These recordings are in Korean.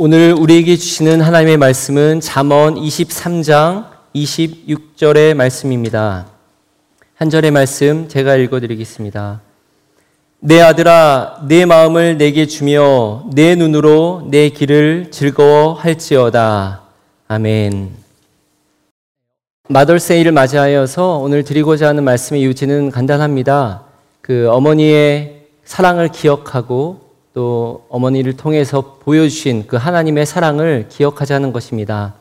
오늘 우리에게 주시는 하나님의 말씀은 잠언 23장 26절의 말씀입니다. 한 절의 말씀 제가 읽어 드리겠습니다. 내 아들아 내 마음을 내게 주며 내 눈으로 내 길을 즐거워 할지어다. 아멘. 마더세이를 맞이하여서 오늘 드리고자 하는 말씀의 유지는 간단합니다. 그 어머니의 사랑을 기억하고 또 어머니를 통해서 보여주신 그 하나님의 사랑을 기억하자는 것입니다.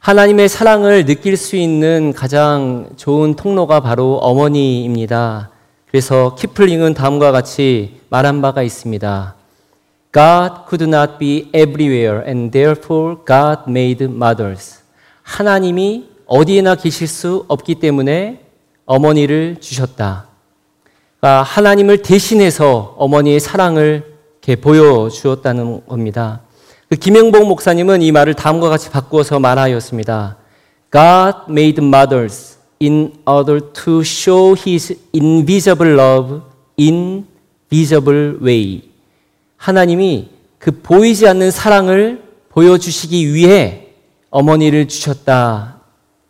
하나님의 사랑을 느낄 수 있는 가장 좋은 통로가 바로 어머니입니다. 그래서 키플링은 다음과 같이 말한 바가 있습니다. God could not be everywhere and therefore God made mothers. 하나님이 어디에나 계실 수 없기 때문에 어머니를 주셨다. 그러니까 하나님을 대신해서 어머니의 사랑을 이렇게 보여주었다는 겁니다. 그 김영복 목사님은 이 말을 다음과 같이 바꾸어서 말하였습니다. God made mothers in order to show his invisible love in visible way. 하나님이 그 보이지 않는 사랑을 보여주시기 위해 어머니를 주셨다.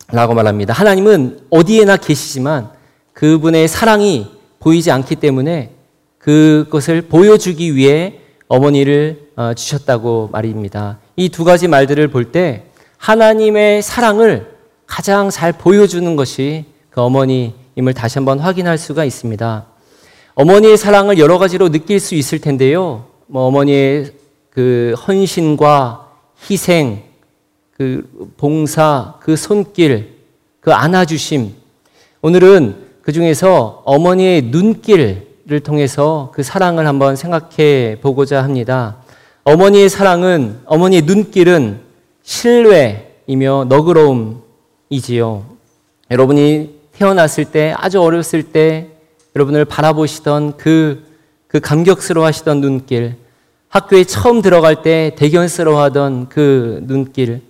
라고 말합니다. 하나님은 어디에나 계시지만 그분의 사랑이 보이지 않기 때문에 그것을 보여주기 위해 어머니를 어, 주셨다고 말입니다. 이 두 가지 말들을 볼 때 하나님의 사랑을 가장 잘 보여주는 것이 그 어머니임을 다시 한번 확인할 수가 있습니다. 어머니의 사랑을 여러 가지로 느낄 수 있을 텐데요. 뭐 어머니의 그 헌신과 희생, 그 봉사, 그 손길, 그 안아주심. 오늘은 그 중에서 어머니의 눈길, 를 통해서 그 사랑을 한번 생각해 보고자 합니다. 어머니의 사랑은, 어머니의 눈길은 신뢰이며 너그러움이지요. 여러분이 태어났을 때, 아주 어렸을 때, 여러분을 바라보시던 그, 그 감격스러워 하시던 눈길, 학교에 처음 들어갈 때 대견스러워 하던 그 눈길,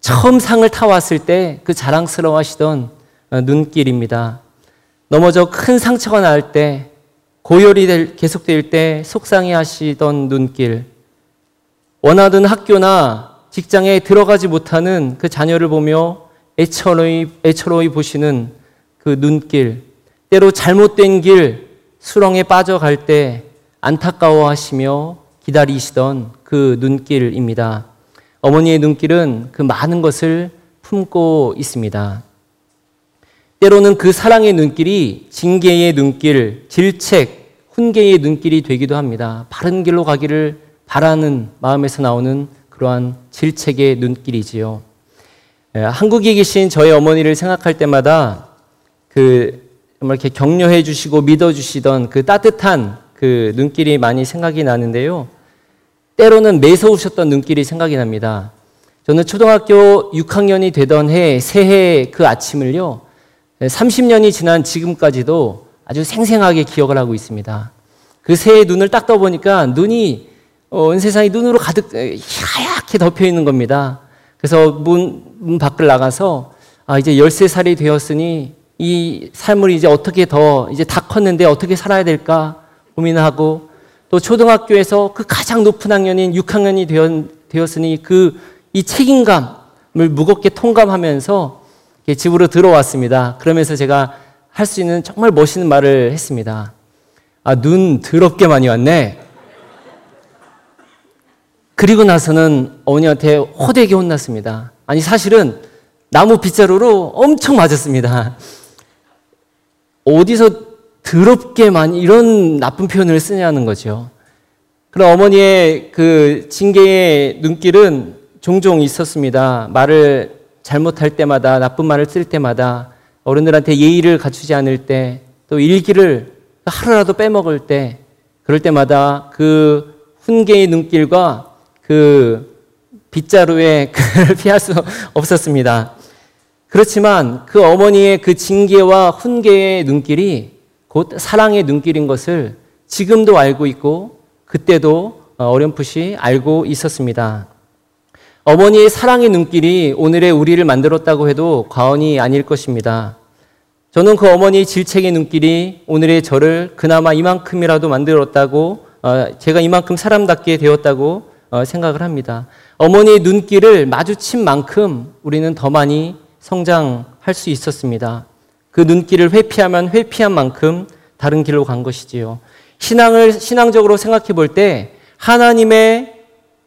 처음 상을 타왔을 때 그 자랑스러워 하시던 눈길입니다. 넘어져 큰 상처가 날 때 고열이 될, 계속될 때 속상해 하시던 눈길, 원하던 학교나 직장에 들어가지 못하는 그 자녀를 보며 애처로이, 애처로이 보시는 그 눈길, 때로 잘못된 길, 수렁에 빠져갈 때 안타까워 하시며 기다리시던 그 눈길입니다. 어머니의 눈길은 그 많은 것을 품고 있습니다. 때로는 그 사랑의 눈길이 징계의 눈길, 질책, 훈계의 눈길이 되기도 합니다. 바른 길로 가기를 바라는 마음에서 나오는 그러한 질책의 눈길이지요. 예, 한국에 계신 저희 어머니를 생각할 때마다 그 정말 이렇게 격려해 주시고 믿어 주시던 그 따뜻한 그 눈길이 많이 생각이 나는데요. 때로는 매서우셨던 눈길이 생각이 납니다. 저는 초등학교 6학년이 되던 해 새해 그 아침을요. 30년이 지난 지금까지도 아주 생생하게 기억을 하고 있습니다. 그 새해 눈을 딱 떠보니까 눈이 어, 온 세상이 눈으로 가득 하얗게 덮여 있는 겁니다. 그래서 문, 문 밖을 나가서 아, 이제 13살이 되었으니 이 삶을 이제 어떻게 더 이제 다 컸는데 어떻게 살아야 될까 고민하고 또 초등학교에서 그 가장 높은 학년인 6학년이 되었, 으니 그 이 책임감을 무겁게 통감하면서 집으로 들어왔습니다. 그러면서 제가 할 수 있는 정말 멋있는 말을 했습니다. 아, 눈 더럽게 많이 왔네. 그리고 나서는 어머니한테 호되게 혼났습니다. 아니, 사실은 나무 빗자루로 엄청 맞았습니다. 어디서 더럽게 많이 이런 나쁜 표현을 쓰냐는 거죠. 그럼 어머니의 그 징계의 눈길은 종종 있었습니다. 말을 잘못할 때마다 나쁜 말을 쓸 때마다 어른들한테 예의를 갖추지 않을 때 또 일기를 하루라도 빼먹을 때 그럴 때마다 그 훈계의 눈길과 그 빗자루의 그를 피할 수 없었습니다. 그렇지만 그 어머니의 그 징계와 훈계의 눈길이 곧 사랑의 눈길인 것을 지금도 알고 있고 그때도 어렴풋이 알고 있었습니다. 어머니의 사랑의 눈길이 오늘의 우리를 만들었다고 해도 과언이 아닐 것입니다. 저는 그 어머니의 질책의 눈길이 오늘의 저를 그나마 이만큼이라도 만들었다고, 어, 제가 이만큼 사람답게 되었다고 어, 생각을 합니다. 어머니의 눈길을 마주친 만큼 우리는 더 많이 성장할 수 있었습니다. 그 눈길을 회피하면 회피한 만큼 다른 길로 간 것이지요. 신앙을 신앙적으로 생각해 볼 때 하나님의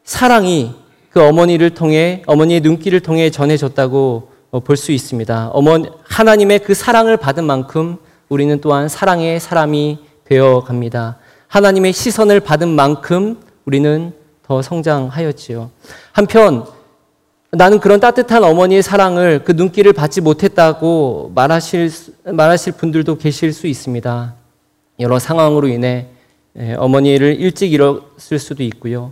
사랑이 그 어머니를 통해 어머니의 눈길을 통해 전해졌다고 어, 볼수 있습니다. 어머니 하나님의 그 사랑을 받은 만큼 우리는 또한 사랑의 사람이 되어 갑니다. 하나님의 시선을 받은 만큼 우리는 더 성장하였지요. 한편 나는 그런 따뜻한 어머니의 사랑을 그 눈길을 받지 못했다고 말하실 말하실 분들도 계실 수 있습니다. 여러 상황으로 인해 예, 어머니를 일찍 잃었을 수도 있고요.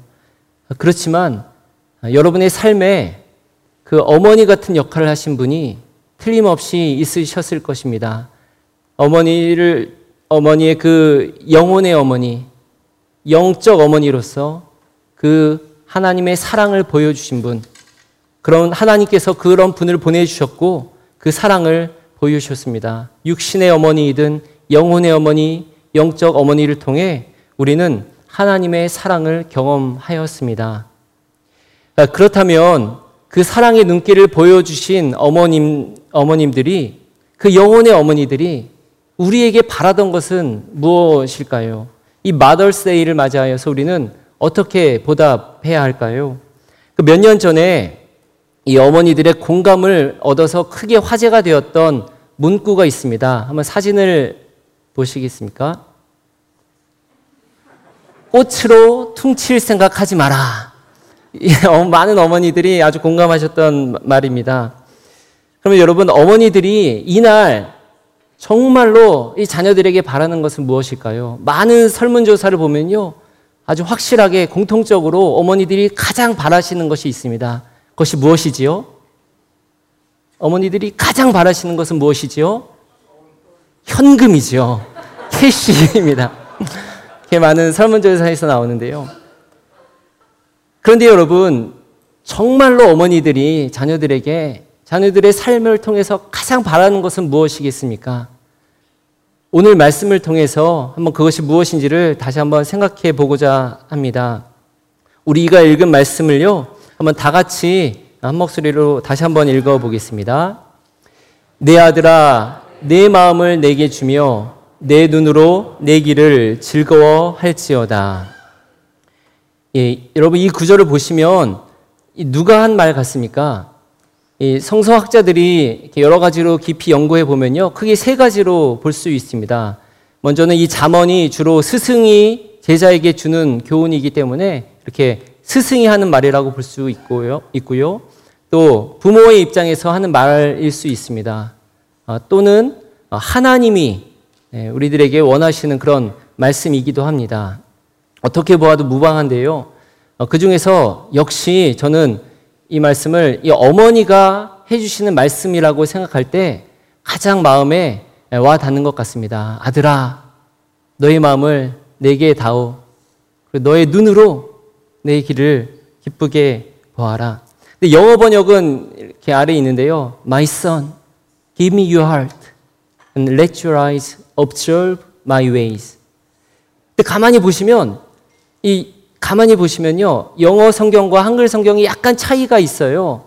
그렇지만 여러분의 삶에 그 어머니 같은 역할을 하신 분이 틀림없이 있으셨을 것입니다. 어머니를 어머니의 그 영혼의 어머니, 영적 어머니로서 그 하나님의 사랑을 보여주신 분, 그런 하나님께서 그런 분을 보내주셨고 그 사랑을 보여주셨습니다. 육신의 어머니이든 영혼의 어머니, 영적 어머니를 통해 우리는 하나님의 사랑을 경험하였습니다. 아, 그렇다면 그 사랑의 눈길을 보여주신 어머님, 어머님들이 그 영혼의 어머니들이 우리에게 바라던 것은 무엇일까요? 이 마더스데이를 맞이하여서 우리는 어떻게 보답해야 할까요? 그 몇 년 전에 이 어머니들의 공감을 얻어서 크게 화제가 되었던 문구가 있습니다. 한번 사진을 보시겠습니까? 꽃으로 퉁칠 생각하지 마라. 어, 많은 어머니들이 아주 공감하셨던 말입니다. 그러면 여러분, 어머니들이 이날 정말로 이 자녀들에게 바라는 것은 무엇일까요? 많은 설문조사를 보면요. 아주 확실하게 공통적으로 어머니들이 가장 바라시는 것이 있습니다. 그것이 무엇이지요? 어머니들이 가장 바라시는 것은 무엇이지요? 현금이죠. 캐시입니다. 이렇게 많은 설문조사에서 나오는데요. 그런데 여러분, 정말로 어머니들이 자녀들에게 자녀들의 삶을 통해서 가장 바라는 것은 무엇이겠습니까? 오늘 말씀을 통해서 한번 그것이 무엇인지를 다시 한번 생각해 보고자 합니다. 우리가 읽은 말씀을요, 한번 다 같이 한 목소리로 다시 한번 읽어 보겠습니다. 내 아들아, 내 마음을 내게 주며 내 눈으로 내 길을 즐거워할지어다. 예, 여러분 이 구절을 보시면 누가 한 말 같습니까? 성서학자들이 여러 가지로 깊이 연구해 보면요. 크게 세 가지로 볼 수 있습니다. 먼저는 이 잠언이 주로 스승이 제자에게 주는 교훈이기 때문에 이렇게 스승이 하는 말이라고 볼 수 있고요. 있고요. 또 부모의 입장에서 하는 말일 수 있습니다. 아, 또는 하나님이 네, 우리들에게 원하시는 그런 말씀이기도 합니다. 어떻게 보아도 무방한데요. 어, 그 중에서 역시 저는 이 말씀을 이 어머니가 해주시는 말씀이라고 생각할 때 가장 마음에 와 닿는 것 같습니다. 아들아, 너의 마음을 내게 다오. 너의 눈으로 내 길을 기쁘게 보아라. 근데 영어 번역은 이렇게 아래 있는데요. My son, give me your heart and let your eyes observe my ways. 근데 가만히 보시면 이 가만히 보시면요. 영어 성경과 한글 성경이 약간 차이가 있어요.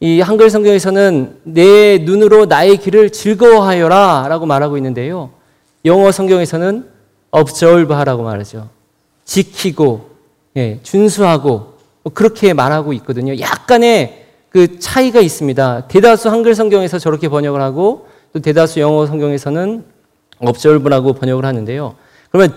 이 한글 성경에서는 내 눈으로 나의 길을 즐거워하여라 라고 말하고 있는데요. 영어 성경에서는 observe 하라고 말하죠. 지키고, 예, 준수하고, 뭐 그렇게 말하고 있거든요. 약간의 그 차이가 있습니다. 대다수 한글 성경에서 저렇게 번역을 하고, 또 대다수 영어 성경에서는 observe라고 번역을 하는데요. 그러면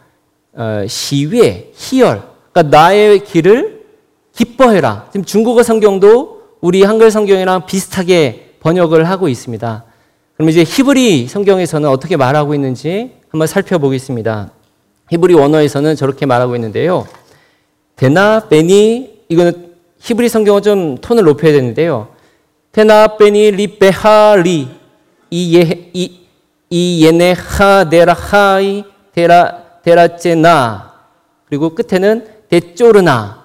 어, 喜悦, 희열. 그러니까 나의 길을 기뻐해라. 지금 중국어 성경도 우리 한글 성경이랑 비슷하게 번역을 하고 있습니다. 그럼 이제 히브리 성경에서는 어떻게 말하고 있는지 한번 살펴보겠습니다. 히브리 원어에서는 저렇게 말하고 있는데요. תנה בני 이거는 히브리 성경은 좀 톤을 높여야 되는데요. תנה בני לבך לי ו ועיניך דרכי 데라 데라제나 그리고 끝에는 데쪼르나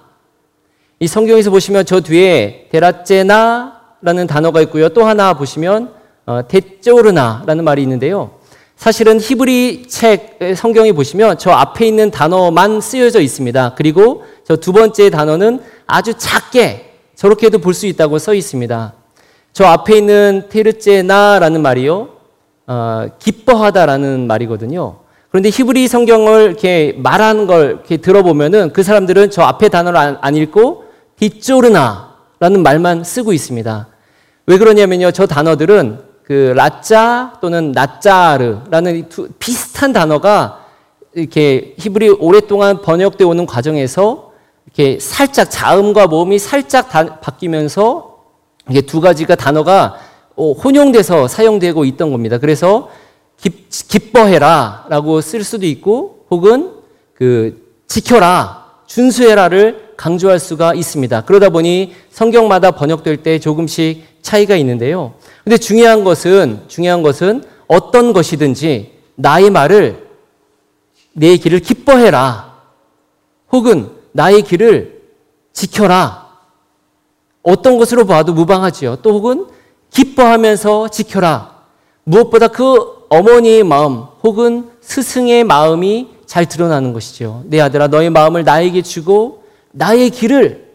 이 성경에서 보시면 저 뒤에 데라제나라는 단어가 있고요. 또 하나 보시면 어, 데쪼르나라는 말이 있는데요. 사실은 히브리 책 성경에 보시면 저 앞에 있는 단어만 쓰여져 있습니다. 그리고 저 두 번째 단어는 아주 작게 저렇게도 볼 수 있다고 써 있습니다. 저 앞에 있는 테르제나라는 말이요, 어, 기뻐하다라는 말이거든요. 그런데 히브리 성경을 이렇게 말하는 걸 이렇게 들어보면은 그 사람들은 저 앞에 단어를 안, 안 읽고 디쪼르나라는 말만 쓰고 있습니다. 왜 그러냐면요, 저 단어들은 그 라짜 또는 나짜르라는 두, 비슷한 단어가 이렇게 히브리 오랫동안 번역되어 오는 과정에서 이렇게 살짝 자음과 모음이 살짝 다, 바뀌면서 이게 두 가지가 단어가 어, 혼용돼서 사용되고 있던 겁니다. 그래서 기, 기뻐해라 라고 쓸 수도 있고 혹은 그 지켜라 준수해라를 강조할 수가 있습니다. 그러다 보니 성경마다 번역될 때 조금씩 차이가 있는데요. 근데 중요한 것은 중요한 것은 어떤 것이든지 나의 말을 내 길을 기뻐해라. 혹은 나의 길을 지켜라. 어떤 것으로 봐도 무방하지요. 또 혹은 기뻐하면서 지켜라. 무엇보다 그 어머니의 마음 혹은 스승의 마음이 잘 드러나는 것이죠. 내 아들아 너의 마음을 나에게 주고 나의 길을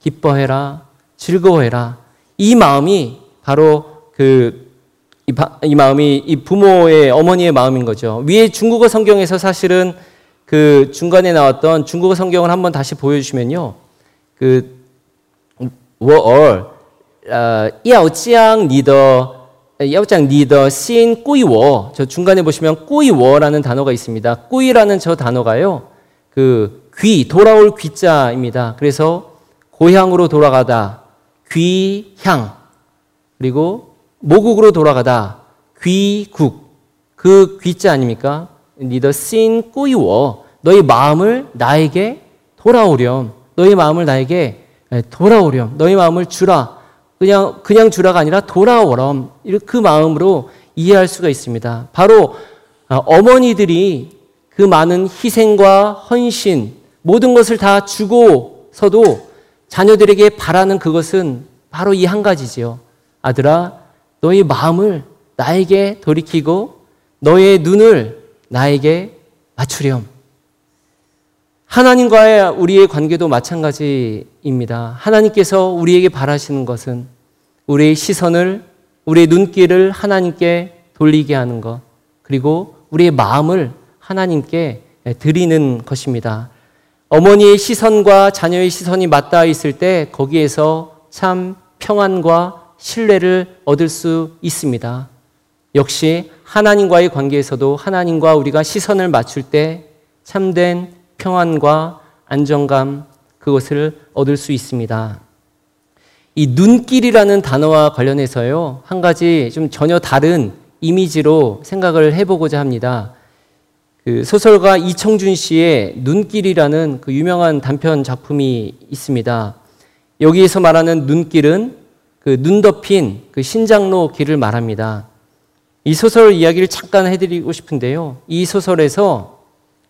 기뻐해라. 즐거워해라. 이 마음이 바로 그, 이, 이 마음이 이 부모의 어머니의 마음인 거죠. 위에 중국어 성경에서 사실은 그 중간에 나왔던 중국어 성경을 한번 다시 보여주시면요. 그, 我儿要将你的 야오짱 리더 씬 꾸이워. 저 중간에 보시면 꾸이워라는 단어가 있습니다. 꾸이라는 저 단어가요 그 귀 돌아올 귀자입니다. 그래서 고향으로 돌아가다 귀향. 그리고 모국으로 돌아가다 귀국. 그 귀자 아닙니까? 리더 씬 꾸이워. 너희 마음을 나에게 돌아오렴. 너희 마음을 나에게 네, 돌아오렴. 너희 마음을 주라. 그냥 그냥 주라가 아니라 돌아오렴 그 마음으로 이해할 수가 있습니다. 바로 아, 어머니들이 그 많은 희생과 헌신 모든 것을 다 주고서도 자녀들에게 바라는 그것은 바로 이 한 가지지요. 아들아 너의 마음을 나에게 돌이키고 너의 눈을 나에게 맞추렴. 하나님과의 우리의 관계도 마찬가지입니다. 하나님께서 우리에게 바라시는 것은 우리의 시선을, 우리의 눈길을 하나님께 돌리게 하는 것, 그리고 우리의 마음을 하나님께 드리는 것입니다. 어머니의 시선과 자녀의 시선이 맞닿아 있을 때 거기에서 참 평안과 신뢰를 얻을 수 있습니다. 역시 하나님과의 관계에서도 하나님과 우리가 시선을 맞출 때 참된 평안과 안정감 그것을 얻을 수 있습니다. 이 눈길이라는 단어와 관련해서요, 한 가지 좀 전혀 다른 이미지로 생각을 해 보고자 합니다. 그 소설가 이청준 씨의 눈길이라는 그 유명한 단편 작품이 있습니다. 여기에서 말하는 눈길은 그 눈 덮인 그 신장로 길을 말합니다. 이 소설 이야기를 잠깐 해드리고 싶은데요. 이 소설에서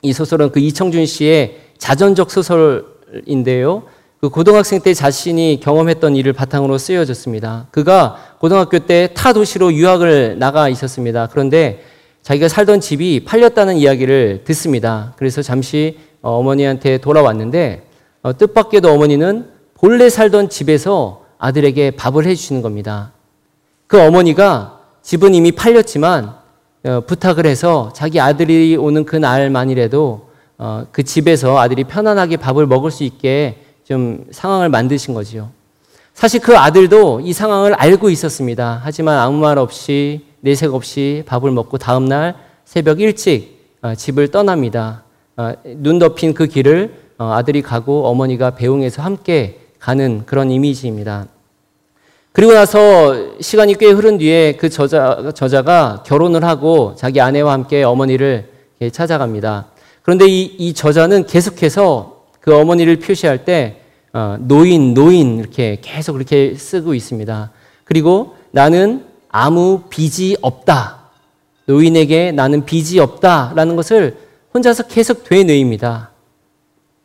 이 소설은 그 이청준 씨의 자전적 소설인데요. 그 고등학생 때 자신이 경험했던 일을 바탕으로 쓰여졌습니다. 그가 고등학교 때 타 도시로 유학을 나가 있었습니다. 그런데 자기가 살던 집이 팔렸다는 이야기를 듣습니다. 그래서 잠시 어머니한테 돌아왔는데 어, 뜻밖에도 어머니는 본래 살던 집에서 아들에게 밥을 해주시는 겁니다. 그 어머니가 집은 이미 팔렸지만 어, 부탁을 해서 자기 아들이 오는 그 날만이라도 어, 그 집에서 아들이 편안하게 밥을 먹을 수 있게 좀 상황을 만드신 거지요. 사실 그 아들도 이 상황을 알고 있었습니다. 하지만 아무 말 없이 내색 없이 밥을 먹고 다음 날 새벽 일찍 어, 집을 떠납니다. 눈 덮인 그 길을 아들이 가고 어머니가 배웅해서 함께 가는 그런 이미지입니다. 그리고 나서 시간이 꽤 흐른 뒤에 그 저자, 저자가 결혼을 하고 자기 아내와 함께 어머니를 찾아갑니다. 그런데 이, 이 저자는 계속해서 그 어머니를 표시할 때 어, 노인, 노인 이렇게 계속 그렇게 쓰고 있습니다. 그리고 나는 아무 빚이 없다. 노인에게 나는 빚이 없다라는 것을 혼자서 계속 되뇌입니다.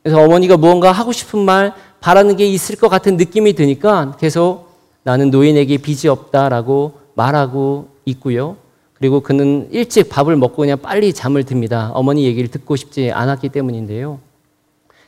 그래서 어머니가 무언가 하고 싶은 말, 바라는 게 있을 것 같은 느낌이 드니까 계속 나는 노인에게 빚이 없다라고 말하고 있고요. 그리고 그는 일찍 밥을 먹고 그냥 빨리 잠을 듭니다. 어머니 얘기를 듣고 싶지 않았기 때문인데요.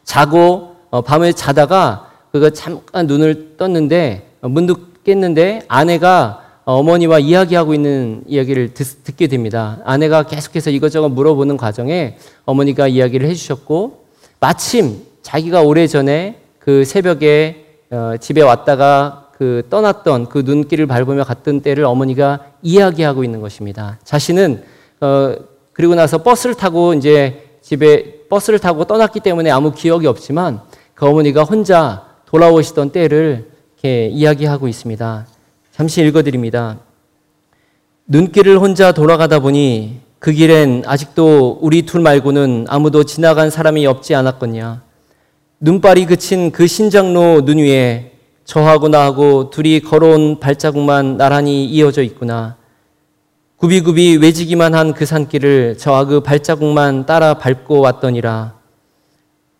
자고 어, 밤에 자다가 그가 잠깐 눈을 떴는데 어, 문득 깼는데 아내가 어머니와 이야기하고 있는 이야기를 듣, 게 됩니다. 아내가 계속해서 이것저것 물어보는 과정에 어머니가 이야기를 해주셨고 마침 자기가 오래전에 그 새벽에 어, 집에 왔다가 그 떠났던 그 눈길을 밟으며 갔던 때를 어머니가 이야기하고 있는 것입니다. 자신은 어, 그리고 나서 버스를 타고 이제 집에 버스를 타고 떠났기 때문에 아무 기억이 없지만 그 어머니가 혼자 돌아오시던 때를 이렇게 이야기하고 있습니다. 잠시 읽어드립니다. 눈길을 혼자 돌아가다 보니 그 길엔 아직도 우리 둘 말고는 아무도 지나간 사람이 없지 않았거냐. 눈발이 그친 그 신장로 눈 위에 저하고 나하고 둘이 걸어온 발자국만 나란히 이어져 있구나. 구비구비 외지기만 한 그 산길을 저와 그 발자국만 따라 밟고 왔더니라.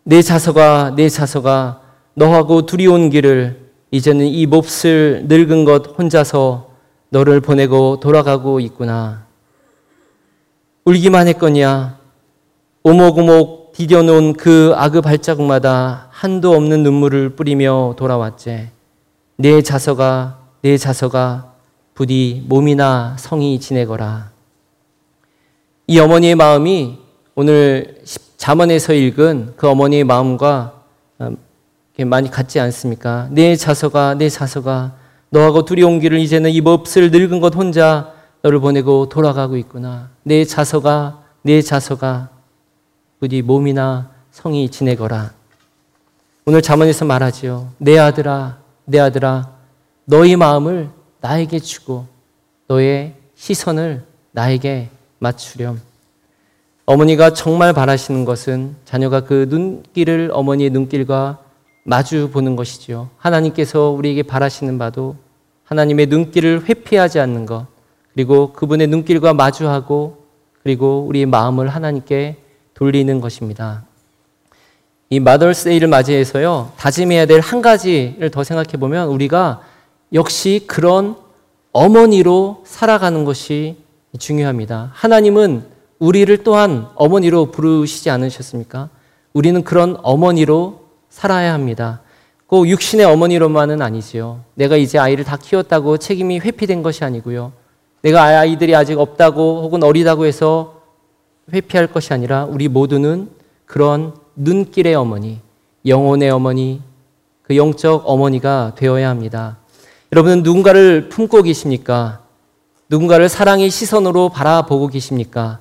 내 자서가, 내 자서가 너하고 둘이 온 길을 이제는 이 몹쓸 늙은 것 혼자서 너를 보내고 돌아가고 있구나. 울기만 했거냐. 오목오목 디뎌놓은 그 악의 발자국마다 한도 없는 눈물을 뿌리며 돌아왔제. 내 자서가, 내 자서가 부디 몸이나 성이 지내거라. 이 어머니의 마음이 오늘 잠언에서 읽은 그 어머니의 마음과 많이 같지 않습니까? 내 자서가, 내 자서가, 너하고 온 길을 이제는 이 몹쓸 늙은 것 혼자 너를 보내고 돌아가고 있구나. 내 자서가, 내 자서가, 부디 몸이나 성이 지내거라. 오늘 자문에서 말하지요. 내 아들아, 내 아들아, 너희 마음을 나에게 주고 너의 시선을 나에게 맞추렴. 어머니가 정말 바라시는 것은 자녀가 그 눈길을 어머니의 눈길과 마주 보는 것이지요. 하나님께서 우리에게 바라시는 바도 하나님의 눈길을 회피하지 않는 것, 그리고 그분의 눈길과 마주하고, 그리고 우리의 마음을 하나님께 돌리는 것입니다. 이 마더스데이를 맞이해서요, 다짐해야 될 한 가지를 더 생각해 보면 우리가 역시 그런 어머니로 살아가는 것이 중요합니다. 하나님은 우리를 또한 어머니로 부르시지 않으셨습니까? 우리는 그런 어머니로 살아야 합니다. 꼭 육신의 어머니로만은 아니지요. 내가 이제 아이를 다 키웠다고 책임이 회피된 것이 아니고요. 내가 아이들이 아직 없다고 혹은 어리다고 해서 회피할 것이 아니라 우리 모두는 그런 눈길의 어머니, 영혼의 어머니, 그 영적 어머니가 되어야 합니다. 여러분은 누군가를 품고 계십니까? 누군가를 사랑의 시선으로 바라보고 계십니까?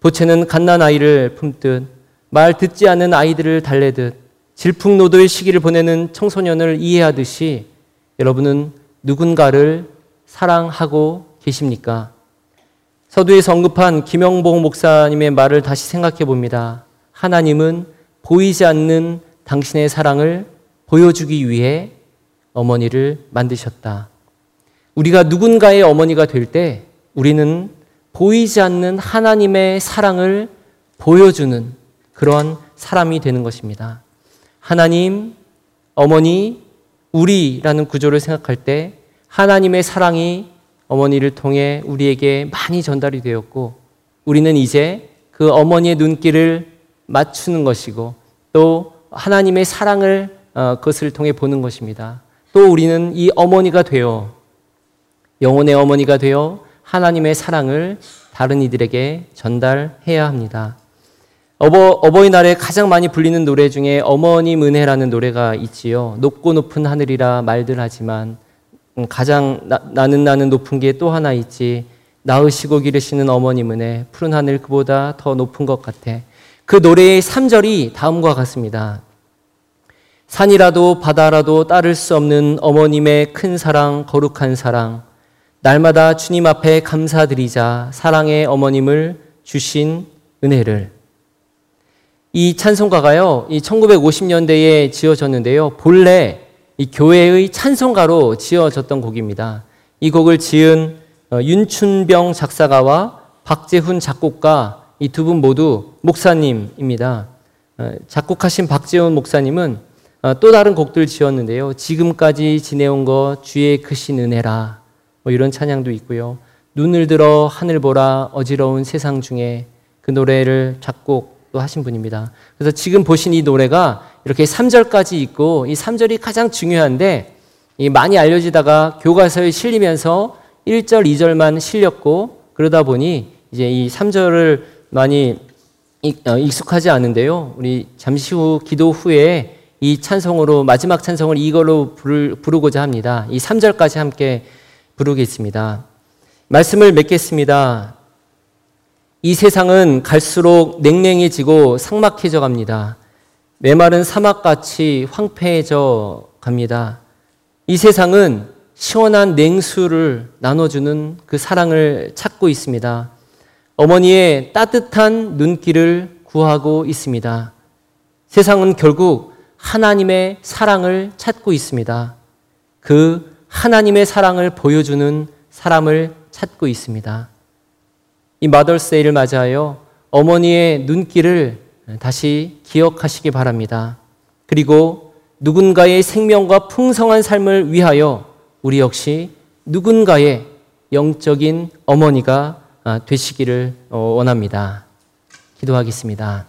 보채는 갓난 아이를 품듯 말 듣지 않는 아이들을 달래듯 질풍노도의 시기를 보내는 청소년을 이해하듯이 여러분은 누군가를 사랑하고 계십니까? 서두에서 언급한 김영봉 목사님의 말을 다시 생각해 봅니다. 하나님은 보이지 않는 당신의 사랑을 보여주기 위해 어머니를 만드셨다. 우리가 누군가의 어머니가 될 때 우리는 보이지 않는 하나님의 사랑을 보여주는 그런 사람이 되는 것입니다. 하나님, 어머니, 우리라는 구조를 생각할 때 하나님의 사랑이 어머니를 통해 우리에게 많이 전달이 되었고 우리는 이제 그 어머니의 눈길을 맞추는 것이고 또 하나님의 사랑을 어, 그것을 통해 보는 것입니다. 또 우리는 이 어머니가 되어 영혼의 어머니가 되어 하나님의 사랑을 다른 이들에게 전달해야 합니다. 어버, 어버이날에 가장 많이 불리는 노래 중에 어머님 은혜라는 노래가 있지요. 높고 높은 하늘이라 말들 하지만 음, 가장 나, 나는 나는 높은 게 또 하나 있지. 낳으시고 기르시는 어머님 은혜 푸른 하늘 그보다 더 높은 것 같아. 그 노래의 3절이 다음과 같습니다. 산이라도 바다라도 따를 수 없는 어머님의 큰 사랑, 거룩한 사랑. 날마다 주님 앞에 감사드리자 사랑의 어머님을 주신 은혜를. 이 찬송가가요, 이 1950년대에 지어졌는데요. 본래 이 교회의 찬송가로 지어졌던 곡입니다. 이 곡을 지은 어, 윤춘병 작사가와 박재훈 작곡가 이 두 분 모두 목사님입니다. 어, 작곡하신 박재훈 목사님은 어, 또 다른 곡들 지었는데요. 지금까지 지내온 것 주의 크신 은혜라 뭐 이런 찬양도 있고요. 눈을 들어 하늘 보라 어지러운 세상 중에 그 노래를 작곡도 하신 분입니다. 그래서 지금 보신 이 노래가 이렇게 3절까지 있고 이 3절이 가장 중요한데 많이 알려지다가 교과서에 실리면서 1절, 2절만 실렸고 그러다 보니 이제 이 3절을 많이 어, 익숙하지 않은데요. 우리 잠시 후 기도 후에 이 찬송으로 마지막 찬송을 이걸로 부르고자 합니다. 이 3절까지 함께 부르겠습니다. 말씀을 맺겠습니다. 이 세상은 갈수록 냉랭해지고 삭막해져 갑니다. 메마른 사막같이 황폐해져 갑니다. 이 세상은 시원한 냉수를 나눠주는 그 사랑을 찾고 있습니다. 어머니의 따뜻한 눈길을 구하고 있습니다. 세상은 결국 하나님의 사랑을 찾고 있습니다. 그 하나님의 사랑을 보여주는 사람을 찾고 있습니다. 이 마더스데이를 맞아요. 어머니의 눈길을 다시 기억하시기 바랍니다. 그리고 누군가의 생명과 풍성한 삶을 위하여 우리 역시 누군가의 영적인 어머니가 되시기를 원합니다. 기도하겠습니다.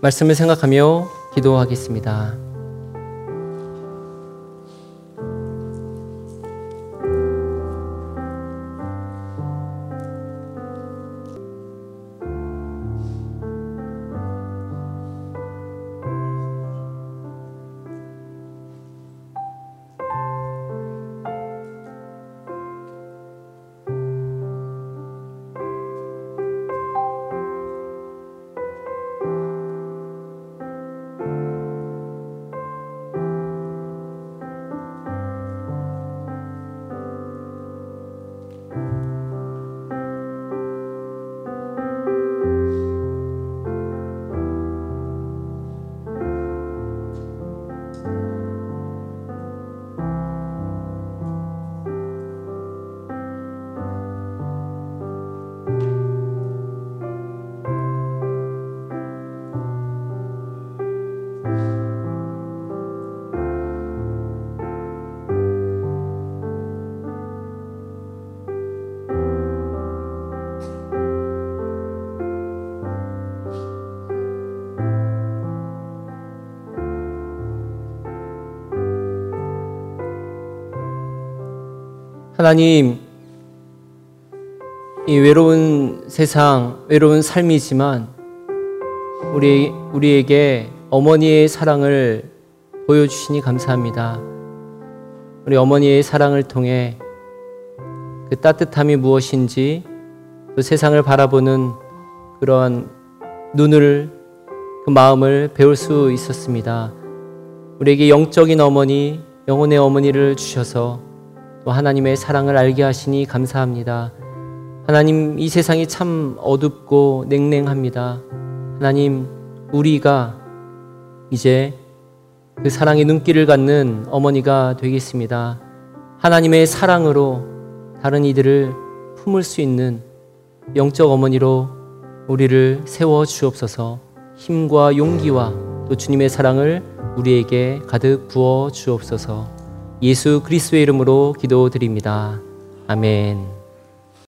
말씀을 생각하며 기도하겠습니다. 하나님, 이 외로운 세상, 외로운 삶이지만 우리 우리에게 어머니의 사랑을 보여주시니 감사합니다. 우리 어머니의 사랑을 통해 그 따뜻함이 무엇인지 그 세상을 바라보는 그런 눈을 그 마음을 배울 수 있었습니다. 우리에게 영적인 어머니, 영혼의 어머니를 주셔서 또 하나님의 사랑을 알게 하시니 감사합니다. 하나님, 이 세상이 참 어둡고 냉랭합니다. 하나님, 우리가 이제 그 사랑의 눈길을 갖는 어머니가 되겠습니다. 하나님의 사랑으로 다른 이들을 품을 수 있는 영적 어머니로 우리를 세워 주옵소서 힘과 용기와 또 주님의 사랑을 우리에게 가득 부어 주옵소서 예수 그리스도의 이름으로 기도드립니다. 아멘.